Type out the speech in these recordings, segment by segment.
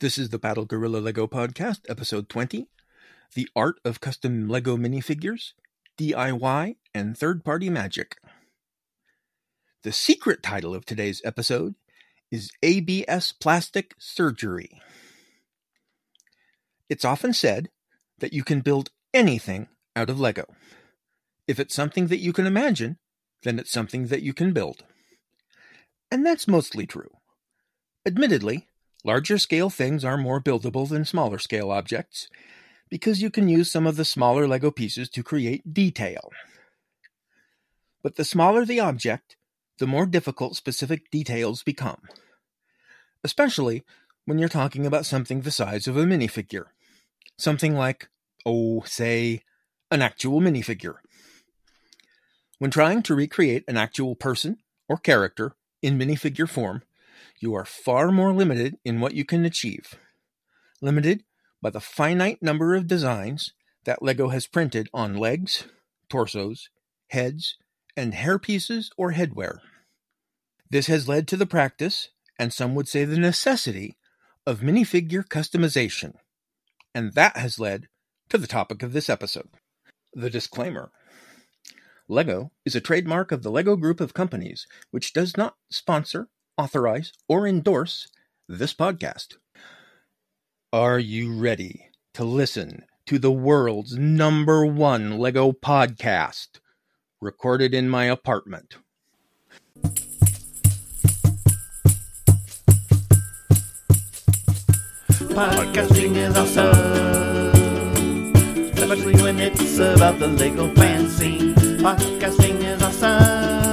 This is the Battle Gorilla Lego Podcast, episode 20 The Art of Custom Lego Minifigures, DIY, and Third Party Magic. The secret title of today's episode is ABS Plastic Surgery. It's often said that you can build anything out of Lego. If it's something that you can imagine, then it's something that you can build. And that's mostly true. Admittedly, larger scale things are more buildable than smaller scale objects, because you can use some of the smaller Lego pieces to create detail. But the smaller the object, the more difficult specific details become. Especially when you're talking about something the size of a minifigure. Something like, oh, say, an actual minifigure. When trying to recreate an actual person or character in minifigure form, you are far more limited in what you can achieve. Limited by the finite number of designs that LEGO has printed on legs, torsos, heads, and hair pieces or headwear. This has led to the practice, and some would say the necessity, of minifigure customization. And that has led to the topic of this episode the disclaimer. LEGO is a trademark of the LEGO Group of companies, which does not sponsor, authorize, or endorse this podcast. Are you ready to listen to the world's number one LEGO podcast, recorded in my apartment? Podcasting is awesome, especially when it's about the Lego fan scene. Podcasting is awesome.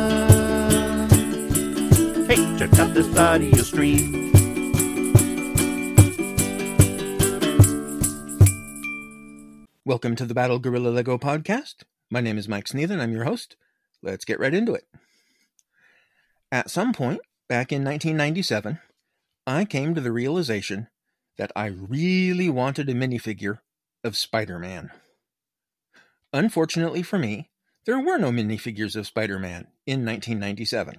Hey, check out this audio stream. Welcome to the Battle Gorilla Lego podcast. My name is Mike Sneathen. I'm your host. Let's get right into it. At some point back in 1997, I came to the realization that I really wanted a minifigure of Spider Man. Unfortunately for me, there were no minifigures of Spider Man in 1997.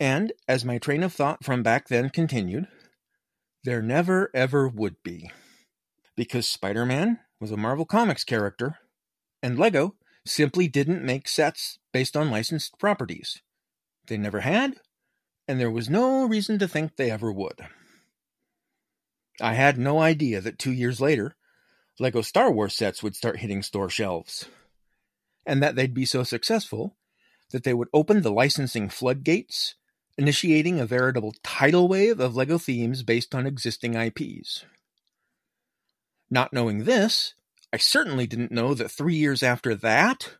And as my train of thought from back then continued, there never ever would be. Because Spider Man was a Marvel Comics character, and LEGO simply didn't make sets based on licensed properties. They never had, and there was no reason to think they ever would. I had no idea that two years later, LEGO Star Wars sets would start hitting store shelves, and that they'd be so successful that they would open the licensing floodgates, initiating a veritable tidal wave of LEGO themes based on existing IPs. Not knowing this, I certainly didn't know that three years after that,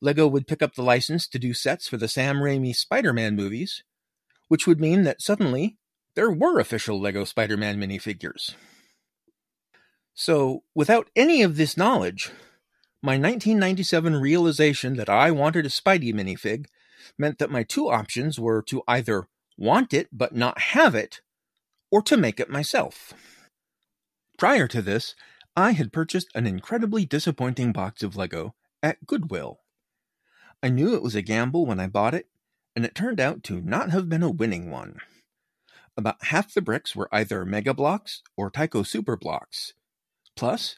LEGO would pick up the license to do sets for the Sam Raimi Spider Man movies, which would mean that suddenly there were official LEGO Spider Man minifigures. So, without any of this knowledge, my 1997 realization that I wanted a Spidey minifig meant that my two options were to either want it but not have it, or to make it myself. Prior to this, I had purchased an incredibly disappointing box of Lego at Goodwill. I knew it was a gamble when I bought it, and it turned out to not have been a winning one. About half the bricks were either Mega Bloks or Tyco Super Blocks. Plus,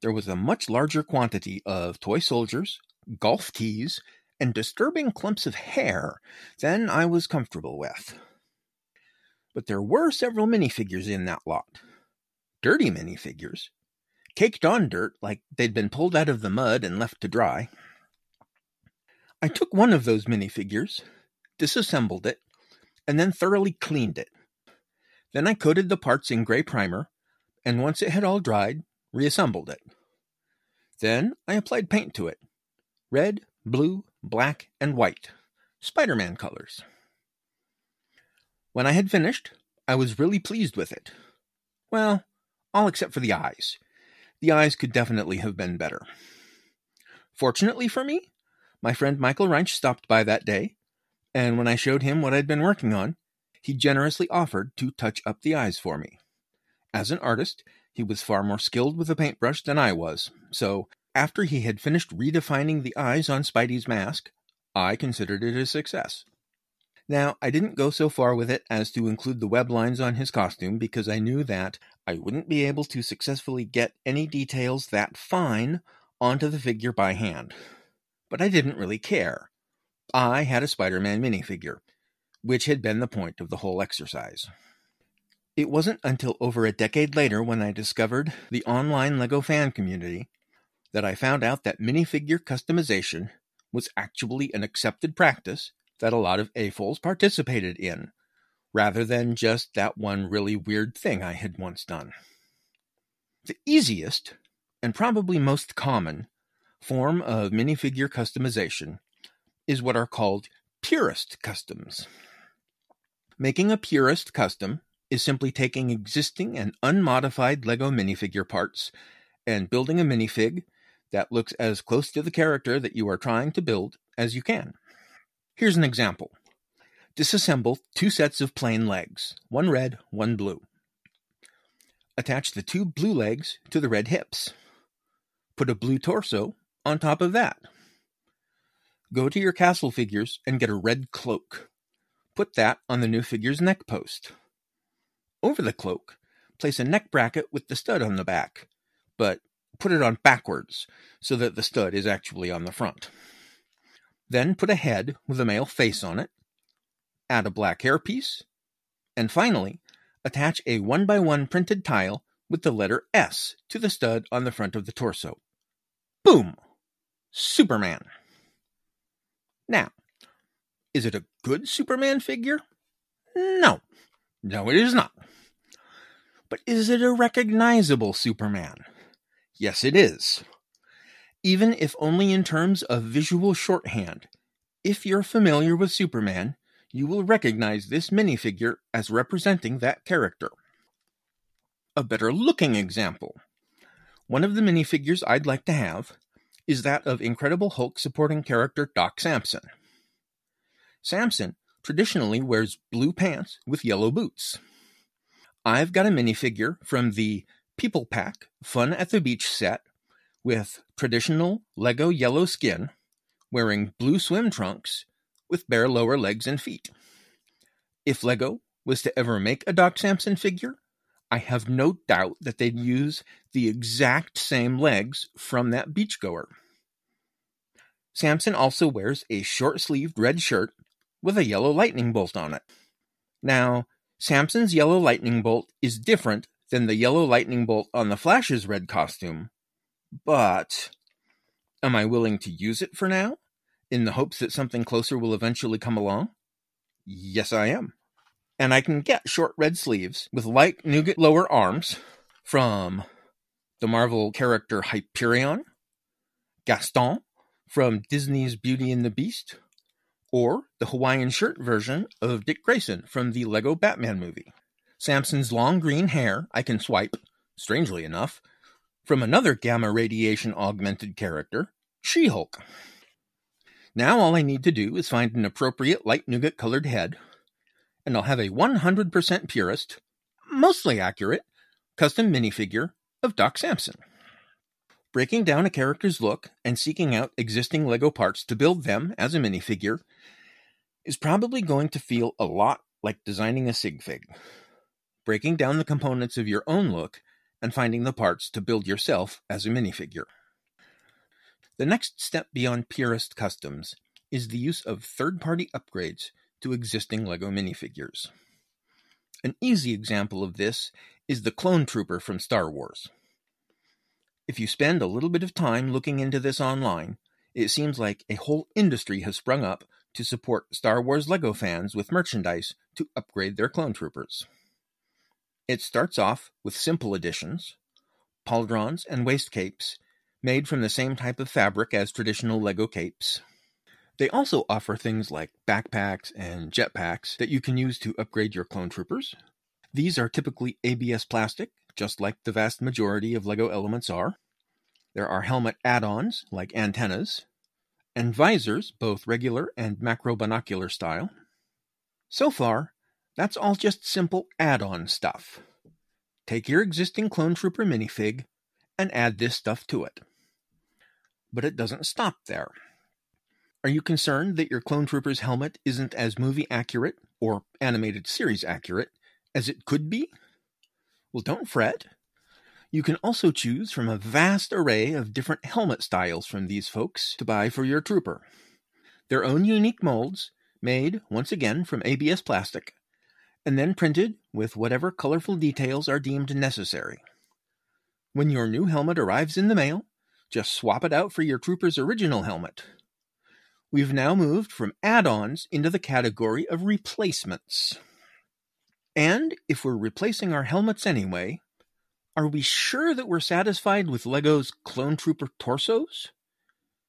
there was a much larger quantity of toy soldiers, golf tees, and disturbing clumps of hair than I was comfortable with. But there were several minifigures in that lot dirty minifigures, caked on dirt like they'd been pulled out of the mud and left to dry. I took one of those minifigures, disassembled it, and then thoroughly cleaned it. Then I coated the parts in gray primer, and once it had all dried, reassembled it. Then I applied paint to it red, blue, black, and white, Spider Man colors. When I had finished, I was really pleased with it. Well, all except for the eyes. The eyes could definitely have been better. Fortunately for me, my friend Michael Reinsch stopped by that day, and when I showed him what I'd been working on, he generously offered to touch up the eyes for me. As an artist, he was far more skilled with a paintbrush than I was, so after he had finished redefining the eyes on Spidey's mask, I considered it a success. Now, I didn't go so far with it as to include the web lines on his costume because I knew that I wouldn't be able to successfully get any details that fine onto the figure by hand. But I didn't really care. I had a Spider Man minifigure, which had been the point of the whole exercise. It wasn't until over a decade later when I discovered the online LEGO fan community that I found out that minifigure customization was actually an accepted practice that a lot of AFOLs participated in, rather than just that one really weird thing I had once done. The easiest, and probably most common, form of minifigure customization is what are called purist customs. Making a purist custom is simply taking existing and unmodified LEGO minifigure parts and building a minifig that looks as close to the character that you are trying to build as you can. Here's an example. Disassemble two sets of plain legs, one red, one blue. Attach the two blue legs to the red hips. Put a blue torso on top of that. Go to your castle figures and get a red cloak. Put that on the new figure's neck post. Over the cloak, place a neck bracket with the stud on the back, but put it on backwards so that the stud is actually on the front. Then put a head with a male face on it, add a black hairpiece, and finally, attach a one by one printed tile with the letter S to the stud on the front of the torso. Boom! Superman. Now, is it a good Superman figure? No. No, it is not. But is it a recognizable Superman? Yes, it is even if only in terms of visual shorthand. If you're familiar with Superman, you will recognize this minifigure as representing that character. A better looking example. One of the minifigures I'd like to have is that of Incredible Hulk supporting character Doc Samson. Samson traditionally wears blue pants with yellow boots. I've got a minifigure from the People Pack Fun at the Beach set with traditional Lego yellow skin, wearing blue swim trunks with bare lower legs and feet. If Lego was to ever make a Doc Samson figure, I have no doubt that they'd use the exact same legs from that beachgoer. Samson also wears a short sleeved red shirt with a yellow lightning bolt on it. Now, Samson's yellow lightning bolt is different than the yellow lightning bolt on the Flash's red costume, but am I willing to use it for now in the hopes that something closer will eventually come along? Yes, I am. And I can get short red sleeves with light nougat lower arms from the Marvel character Hyperion, Gaston from Disney's Beauty and the Beast, or the Hawaiian shirt version of Dick Grayson from the Lego Batman movie. Samson's long green hair I can swipe, strangely enough, from another gamma radiation augmented character, She Hulk. Now all I need to do is find an appropriate light nougat colored head, and I'll have a 100% purist, mostly accurate, custom minifigure of Doc Samson. Breaking down a character's look and seeking out existing LEGO parts to build them as a minifigure is probably going to feel a lot like designing a sig fig. Breaking down the components of your own look and finding the parts to build yourself as a minifigure. The next step beyond purist customs is the use of third party upgrades to existing LEGO minifigures. An easy example of this is the Clone Trooper from Star Wars. If you spend a little bit of time looking into this online, it seems like a whole industry has sprung up to support Star Wars LEGO fans with merchandise to upgrade their clone troopers. It starts off with simple additions, pauldrons and waist capes, made from the same type of fabric as traditional LEGO capes. They also offer things like backpacks and jetpacks that you can use to upgrade your clone troopers. These are typically ABS plastic, just like the vast majority of LEGO elements are. There are helmet add ons, like antennas, and visors, both regular and macro binocular style. So far, that's all just simple add-on stuff. Take your existing Clone Trooper minifig and add this stuff to it. But it doesn't stop there. Are you concerned that your Clone Trooper's helmet isn't as movie accurate or animated series accurate as it could be? Well, don't fret. You can also choose from a vast array of different helmet styles from these folks to buy for your trooper. Their own unique molds, made once again from ABS plastic, and then printed with whatever colorful details are deemed necessary. When your new helmet arrives in the mail, just swap it out for your trooper's original helmet. We've now moved from add ons into the category of replacements. And if we're replacing our helmets anyway, are we sure that we're satisfied with LEGO's Clone Trooper torsos?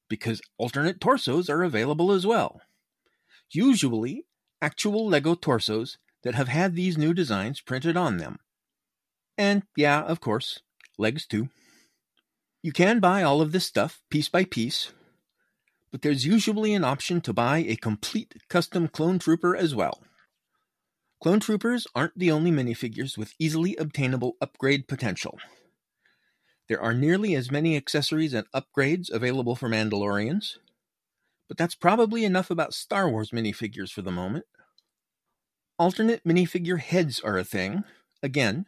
Because alternate torsos are available as well. Usually, actual LEGO torsos that have had these new designs printed on them. And yeah, of course, legs too. You can buy all of this stuff piece by piece, but there's usually an option to buy a complete custom clone trooper as well. Clone troopers aren't the only minifigures with easily obtainable upgrade potential. There are nearly as many accessories and upgrades available for Mandalorians, but that's probably enough about Star Wars minifigures for the moment. Alternate minifigure heads are a thing, again,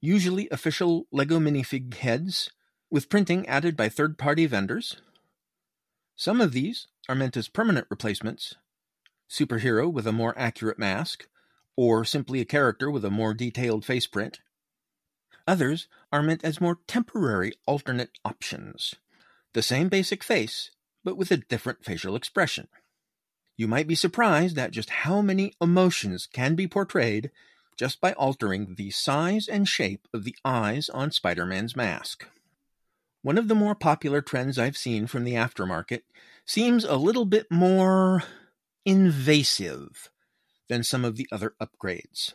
usually official LEGO minifig heads with printing added by third party vendors. Some of these are meant as permanent replacements superhero with a more accurate mask, or simply a character with a more detailed face print. Others are meant as more temporary alternate options. The same basic face, but with a different facial expression. You might be surprised at just how many emotions can be portrayed just by altering the size and shape of the eyes on Spider Man's mask. One of the more popular trends I've seen from the aftermarket seems a little bit more invasive than some of the other upgrades.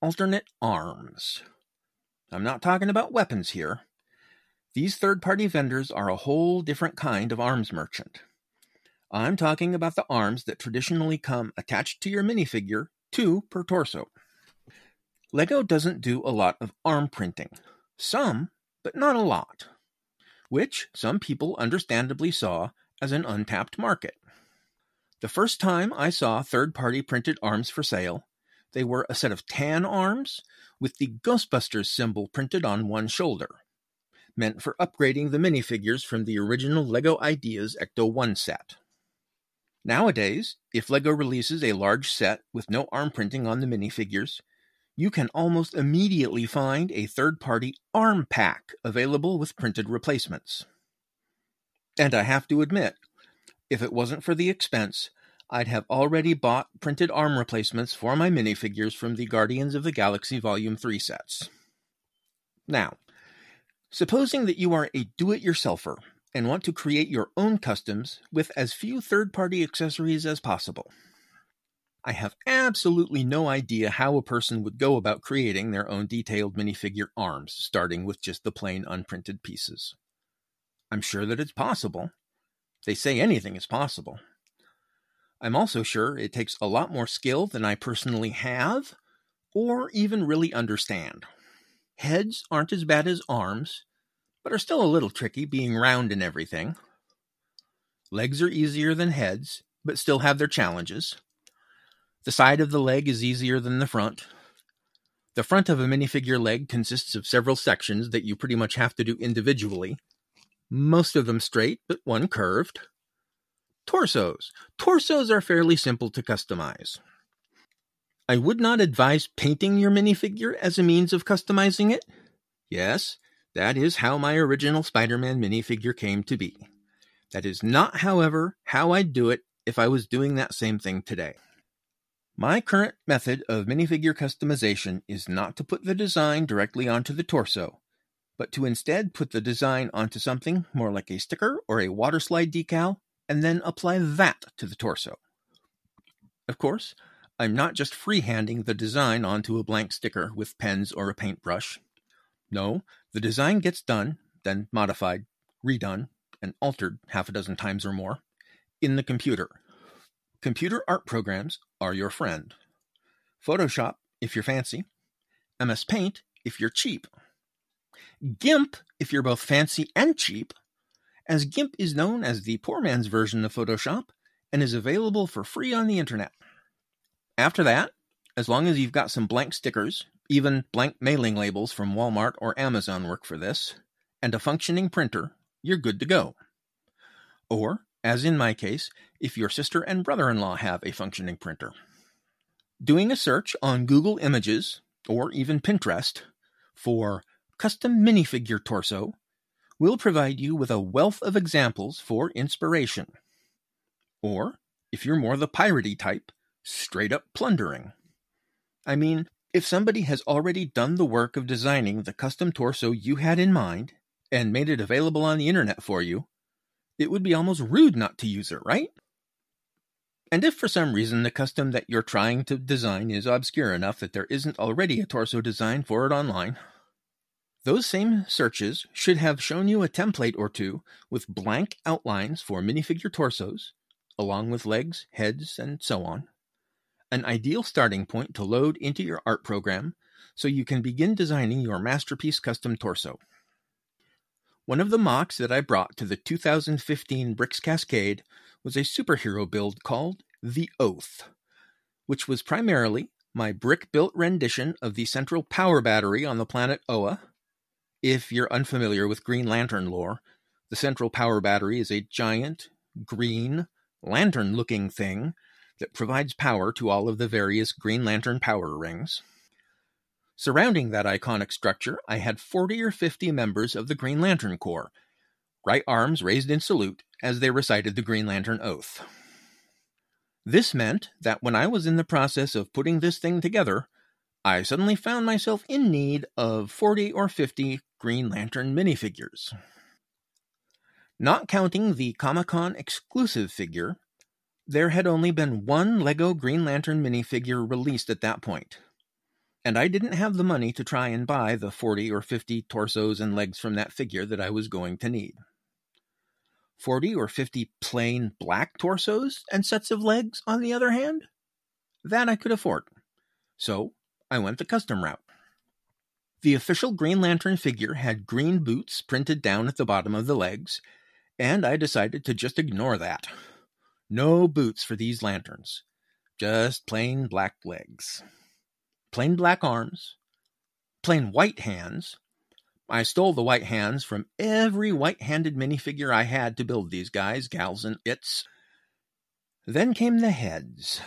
Alternate arms. I'm not talking about weapons here. These third party vendors are a whole different kind of arms merchant. I'm talking about the arms that traditionally come attached to your minifigure, two per torso. LEGO doesn't do a lot of arm printing. Some, but not a lot. Which some people understandably saw as an untapped market. The first time I saw third party printed arms for sale, they were a set of tan arms with the Ghostbusters symbol printed on one shoulder, meant for upgrading the minifigures from the original LEGO Ideas Ecto 1 set. Nowadays, if LEGO releases a large set with no arm printing on the minifigures, you can almost immediately find a third party arm pack available with printed replacements. And I have to admit, if it wasn't for the expense, I'd have already bought printed arm replacements for my minifigures from the Guardians of the Galaxy Volume 3 sets. Now, supposing that you are a do it yourselfer and want to create your own customs with as few third party accessories as possible. I have absolutely no idea how a person would go about creating their own detailed minifigure arms, starting with just the plain unprinted pieces. I'm sure that it's possible. They say anything is possible. I'm also sure it takes a lot more skill than I personally have, or even really understand. Heads aren't as bad as arms, but are still a little tricky being round and everything. Legs are easier than heads, but still have their challenges. The side of the leg is easier than the front. The front of a minifigure leg consists of several sections that you pretty much have to do individually, most of them straight, but one curved. Torsos. Torsos are fairly simple to customize. I would not advise painting your minifigure as a means of customizing it. Yes, that is how my original Spider Man minifigure came to be. That is not, however, how I'd do it if I was doing that same thing today. My current method of minifigure customization is not to put the design directly onto the torso, but to instead put the design onto something more like a sticker or a water slide decal, and then apply that to the torso. Of course, I'm not just freehanding the design onto a blank sticker with pens or a paintbrush. No, the design gets done, then modified, redone, and altered half a dozen times or more in the computer. Computer art programs are your friend. Photoshop, if you're fancy. MS Paint, if you're cheap. GIMP, if you're both fancy and cheap. As GIMP is known as the poor man's version of Photoshop, and is available for free on the internet. After that, as long as you've got some blank stickers, even blank mailing labels from Walmart or Amazon work for this, and a functioning printer, you're good to go. Or, as in my case, if your sister and brother in law have a functioning printer. Doing a search on Google Images, or even Pinterest, for custom minifigure torso will provide you with a wealth of examples for inspiration. Or, if you're more the piratey type, straight up plundering. I mean, if somebody has already done the work of designing the custom torso you had in mind and made it available on the internet for you, it would be almost rude not to use it, right? And if for some reason the custom that you're trying to design is obscure enough that there isn't already a torso design for it online, those same searches should have shown you a template or two with blank outlines for minifigure torsos, along with legs, heads, and so on. An ideal starting point to load into your art program so you can begin designing your masterpiece custom torso. One of the MOCs that I brought to the 2015 Bricks Cascade was a superhero build called The Oath, which was primarily my brick built rendition of the central power battery on the planet Oa. If you're unfamiliar with Green Lantern lore, the central power battery is a giant, green, lantern looking thing that provides power to all of the various Green Lantern power rings. Surrounding that iconic structure, I had 40 or 50 members of the Green Lantern Corps, right arms raised in salute as they recited the Green Lantern Oath. This meant that when I was in the process of putting this thing together, I suddenly found myself in need of 40 or 50 Green Lantern minifigures. Not counting the Comic Con exclusive figure, there had only been one LEGO Green Lantern minifigure released at that point and I didn't have the money to try and buy the 40 or 50 torsos and legs from that figure that I was going to need. 40 or 50 plain black torsos and sets of legs, on the other hand, that I could afford. So I went the custom route. The official Green Lantern figure had green boots printed down at the bottom of the legs, and I decided to just ignore that. No boots for these lanterns, just plain black legs plain black arms, plain white hands. I stole the white hands from every white handed minifigure I had to build these guys, gals, and its. Then came the heads.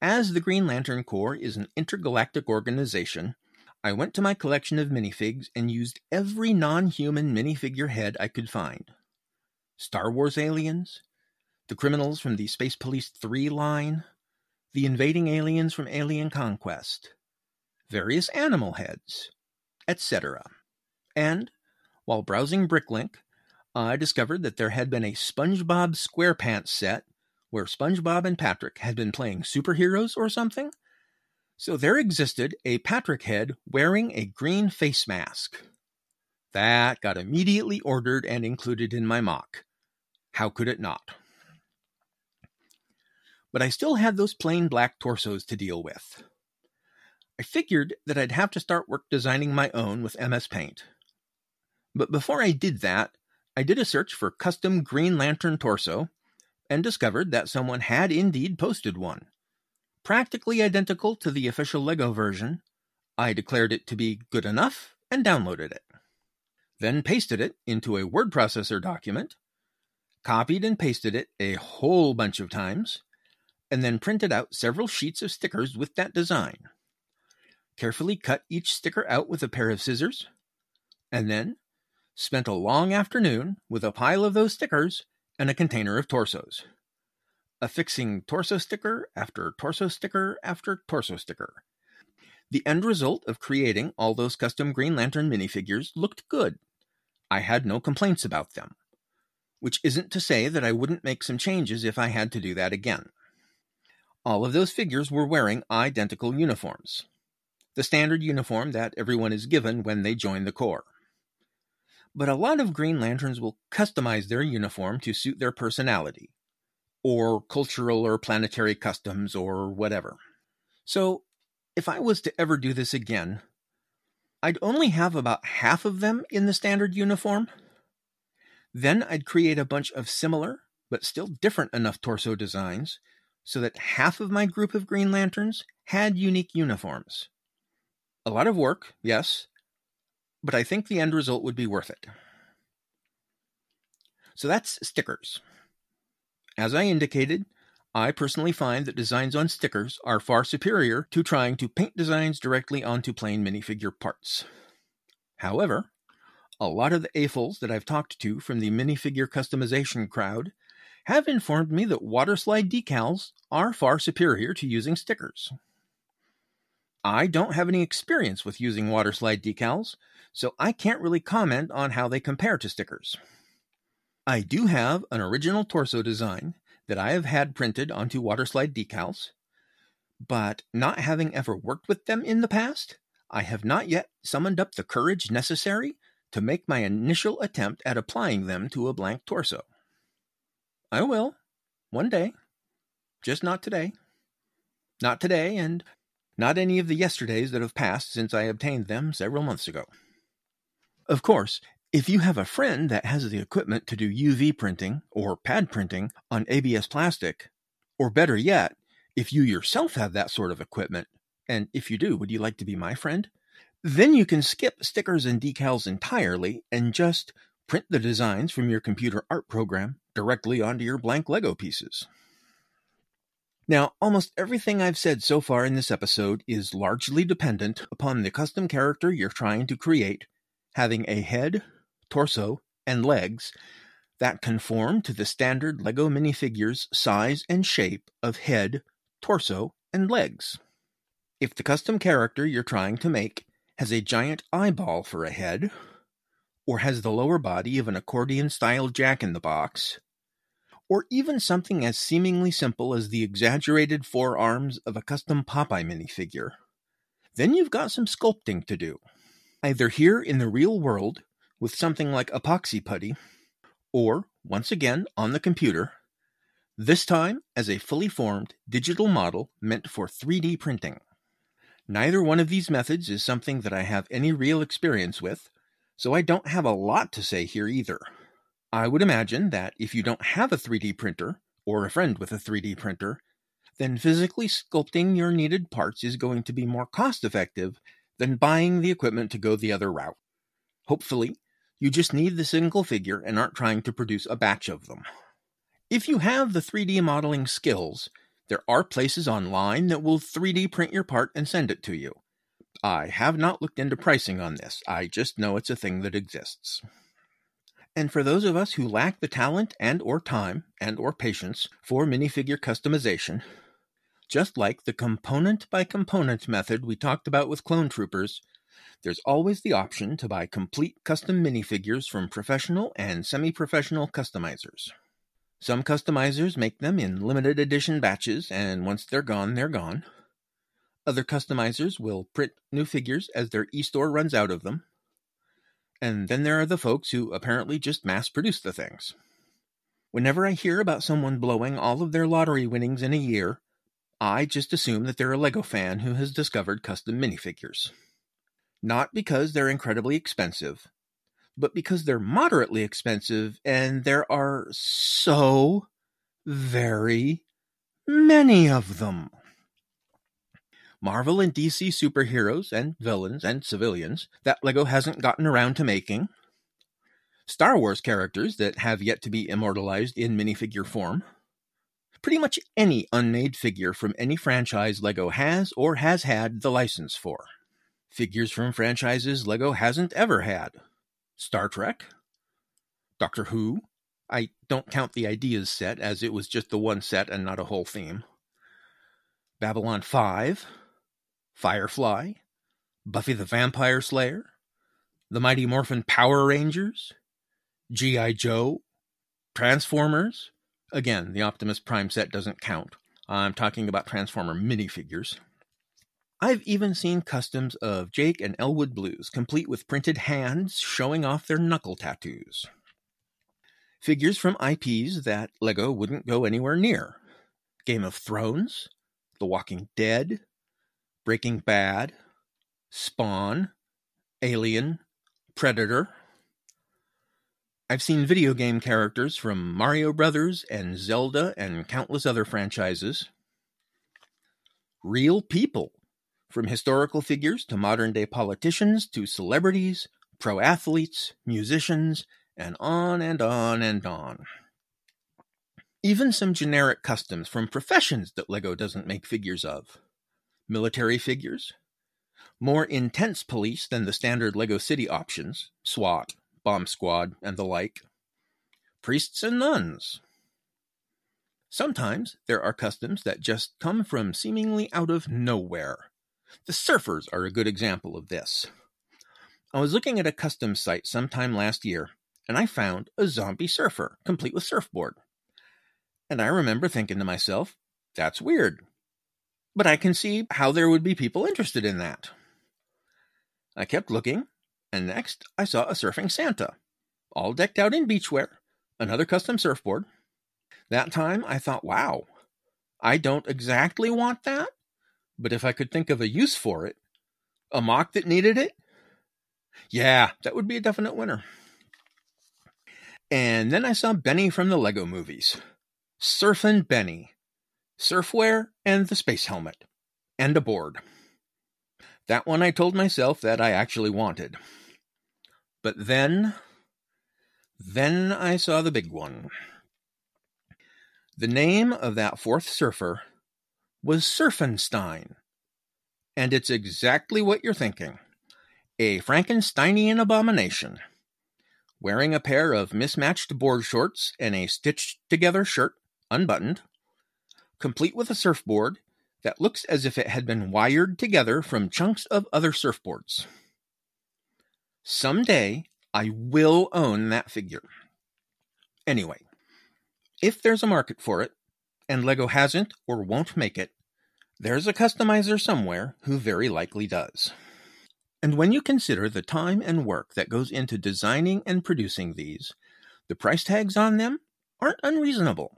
As the Green Lantern Corps is an intergalactic organization, I went to my collection of minifigs and used every non human minifigure head I could find. Star Wars aliens, the criminals from the Space Police 3 line, the invading aliens from Alien Conquest, various animal heads, etc. And, while browsing Bricklink, I discovered that there had been a SpongeBob SquarePants set where SpongeBob and Patrick had been playing superheroes or something. So there existed a Patrick head wearing a green face mask. That got immediately ordered and included in my MOC. How could it not? But I still had those plain black torsos to deal with. I figured that I'd have to start work designing my own with MS Paint. But before I did that, I did a search for custom Green Lantern torso and discovered that someone had indeed posted one. Practically identical to the official LEGO version, I declared it to be good enough and downloaded it. Then pasted it into a word processor document, copied and pasted it a whole bunch of times, and then printed out several sheets of stickers with that design. Carefully cut each sticker out with a pair of scissors, and then spent a long afternoon with a pile of those stickers and a container of torsos. Affixing torso sticker after torso sticker after torso sticker. The end result of creating all those custom Green Lantern minifigures looked good. I had no complaints about them. Which isn't to say that I wouldn't make some changes if I had to do that again. All of those figures were wearing identical uniforms, the standard uniform that everyone is given when they join the Corps. But a lot of Green Lanterns will customize their uniform to suit their personality, or cultural or planetary customs, or whatever. So, if I was to ever do this again, I'd only have about half of them in the standard uniform. Then I'd create a bunch of similar, but still different enough torso designs so that half of my group of Green Lanterns had unique uniforms. A lot of work, yes, but I think the end result would be worth it. So that's stickers. As I indicated, I personally find that designs on stickers are far superior to trying to paint designs directly onto plain minifigure parts. However, a lot of the AFOLs that I've talked to from the minifigure customization crowd have informed me that waterslide decals are far superior to using stickers. I don't have any experience with using waterslide decals, so I can't really comment on how they compare to stickers. I do have an original torso design that I have had printed onto waterslide decals, but not having ever worked with them in the past, I have not yet summoned up the courage necessary to make my initial attempt at applying them to a blank torso. I will, one day, just not today. Not today, and not any of the yesterdays that have passed since I obtained them several months ago. Of course, if you have a friend that has the equipment to do UV printing or pad printing on ABS plastic, or better yet, if you yourself have that sort of equipment, and if you do, would you like to be my friend? Then you can skip stickers and decals entirely and just print the designs from your computer art program directly onto your blank Lego pieces. Now, almost everything I've said so far in this episode is largely dependent upon the custom character you're trying to create having a head, torso, and legs that conform to the standard LEGO minifigure's size and shape of head, torso, and legs. If the custom character you're trying to make has a giant eyeball for a head, or has the lower body of an accordion style jack in the box, or even something as seemingly simple as the exaggerated forearms of a custom Popeye minifigure, then you've got some sculpting to do. Either here in the real world with something like epoxy putty, or, once again, on the computer, this time as a fully formed digital model meant for 3D printing. Neither one of these methods is something that I have any real experience with, so I don't have a lot to say here either. I would imagine that if you don't have a 3D printer, or a friend with a 3D printer, then physically sculpting your needed parts is going to be more cost effective than buying the equipment to go the other route. Hopefully, you just need the single figure and aren't trying to produce a batch of them. If you have the 3D modeling skills, there are places online that will 3D print your part and send it to you. I have not looked into pricing on this, I just know it's a thing that exists. And for those of us who lack the talent and or time and or patience for minifigure customization, just like the component by component method we talked about with Clone Troopers, there's always the option to buy complete custom minifigures from professional and semi professional customizers. Some customizers make them in limited edition batches, and once they're gone, they're gone. Other customizers will print new figures as their e store runs out of them. And then there are the folks who apparently just mass produce the things. Whenever I hear about someone blowing all of their lottery winnings in a year, I just assume that they're a LEGO fan who has discovered custom minifigures not because they're incredibly expensive, but because they're moderately expensive and there are so very many of them. Marvel and DC superheroes and villains and civilians that LEGO hasn't gotten around to making. Star Wars characters that have yet to be immortalized in minifigure form. Pretty much any unmade figure from any franchise LEGO has or has had the license for. Figures from franchises LEGO hasn't ever had Star Trek, Doctor Who. I don't count the ideas set as it was just the one set and not a whole theme. Babylon 5, Firefly, Buffy the Vampire Slayer, The Mighty Morphin Power Rangers, G.I. Joe, Transformers. Again, the Optimus Prime set doesn't count. I'm talking about Transformer minifigures. I've even seen customs of Jake and Elwood Blues, complete with printed hands showing off their knuckle tattoos. Figures from IPs that LEGO wouldn't go anywhere near Game of Thrones, The Walking Dead, Breaking Bad, Spawn, Alien, Predator. I've seen video game characters from Mario Brothers and Zelda and countless other franchises. Real people, from historical figures to modern day politicians to celebrities, pro athletes, musicians, and on and on and on. Even some generic customs from professions that LEGO doesn't make figures of. Military figures, more intense police than the standard LEGO City options, SWAT, Bomb Squad, and the like. Priests and nuns. Sometimes there are customs that just come from seemingly out of nowhere. The surfers are a good example of this. I was looking at a custom site sometime last year, and I found a zombie surfer, complete with surfboard. And I remember thinking to myself, that's weird. But I can see how there would be people interested in that. I kept looking, and next, I saw a surfing Santa, all decked out in beachwear, another custom surfboard. That time, I thought, wow, I don't exactly want that, but if I could think of a use for it, a MOC that needed it, yeah, that would be a definite winner. And then I saw Benny from the Lego movies. Surfin' Benny. Surfwear and the space helmet. And a board. That one I told myself that I actually wanted. But then, then I saw the big one. The name of that fourth surfer was Surfenstein. And it's exactly what you're thinking a Frankensteinian abomination. Wearing a pair of mismatched board shorts and a stitched together shirt, unbuttoned, complete with a surfboard that looks as if it had been wired together from chunks of other surfboards. Someday I will own that figure. Anyway, if there's a market for it, and LEGO hasn't or won't make it, there's a customizer somewhere who very likely does. And when you consider the time and work that goes into designing and producing these, the price tags on them aren't unreasonable.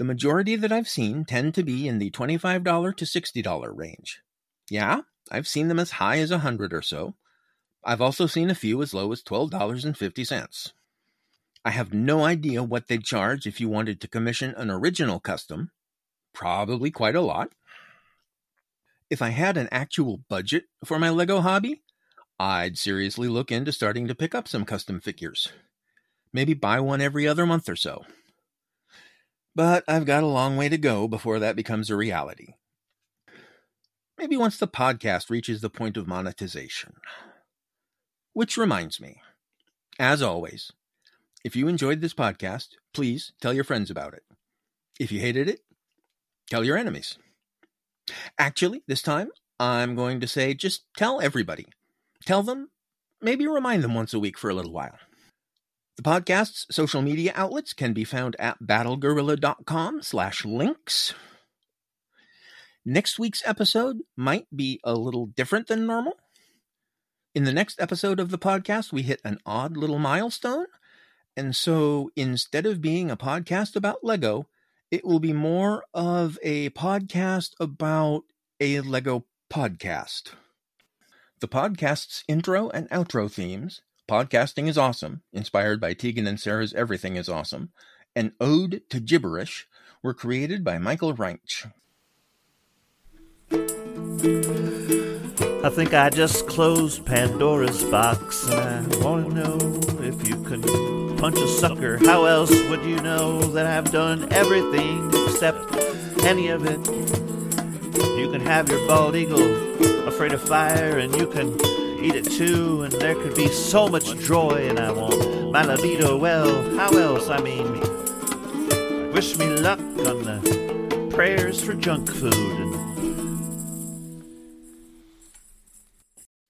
The majority that I've seen tend to be in the $25 to $60 range. Yeah, I've seen them as high as a 100 or so. I've also seen a few as low as $12.50. I have no idea what they'd charge if you wanted to commission an original custom. Probably quite a lot. If I had an actual budget for my LEGO hobby, I'd seriously look into starting to pick up some custom figures. Maybe buy one every other month or so. But I've got a long way to go before that becomes a reality. Maybe once the podcast reaches the point of monetization. Which reminds me, as always, if you enjoyed this podcast, please tell your friends about it. If you hated it, tell your enemies. Actually, this time, I'm going to say just tell everybody. Tell them, maybe remind them once a week for a little while. The podcast's social media outlets can be found at battlegorilla.com slash links. Next week's episode might be a little different than normal. In the next episode of the podcast, we hit an odd little milestone. And so instead of being a podcast about Lego, it will be more of a podcast about a Lego podcast. The podcast's intro and outro themes Podcasting is Awesome, inspired by Tegan and Sara's Everything is Awesome, and Ode to Gibberish were created by Michael Reinch. I think I just closed Pandora's box, and I want to know if you can punch a sucker. How else would you know that I've done everything except any of it? You can have your bald eagle afraid of fire, and you can eat it too, and there could be so much joy, and I want my libido well. How else? I mean, wish me luck on the prayers for junk food and